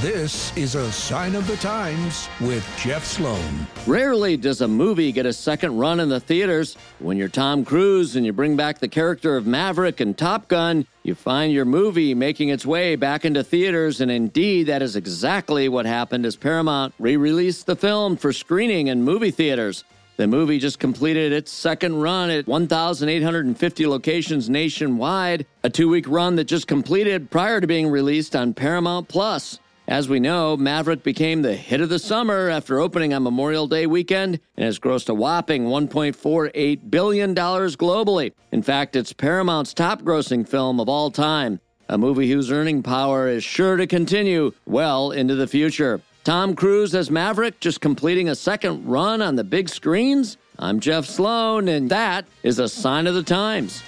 This is a sign of the times with Jeff Sloan. Rarely does a movie get a second run in the theaters. When you're Tom Cruise and you bring back the character of Maverick and Top Gun, you find your movie making its way back into theaters, and indeed, that is exactly what happened as Paramount re released the film for screening in movie theaters. The movie just completed its second run at 1,850 locations nationwide, a two week run that just completed prior to being released on Paramount Plus. As we know, Maverick became the hit of the summer after opening on Memorial Day weekend and has grossed a whopping $1.48 billion globally. In fact, it's Paramount's top grossing film of all time, a movie whose earning power is sure to continue well into the future. Tom Cruise as Maverick just completing a second run on the big screens? I'm Jeff Sloan, and that is a sign of the times.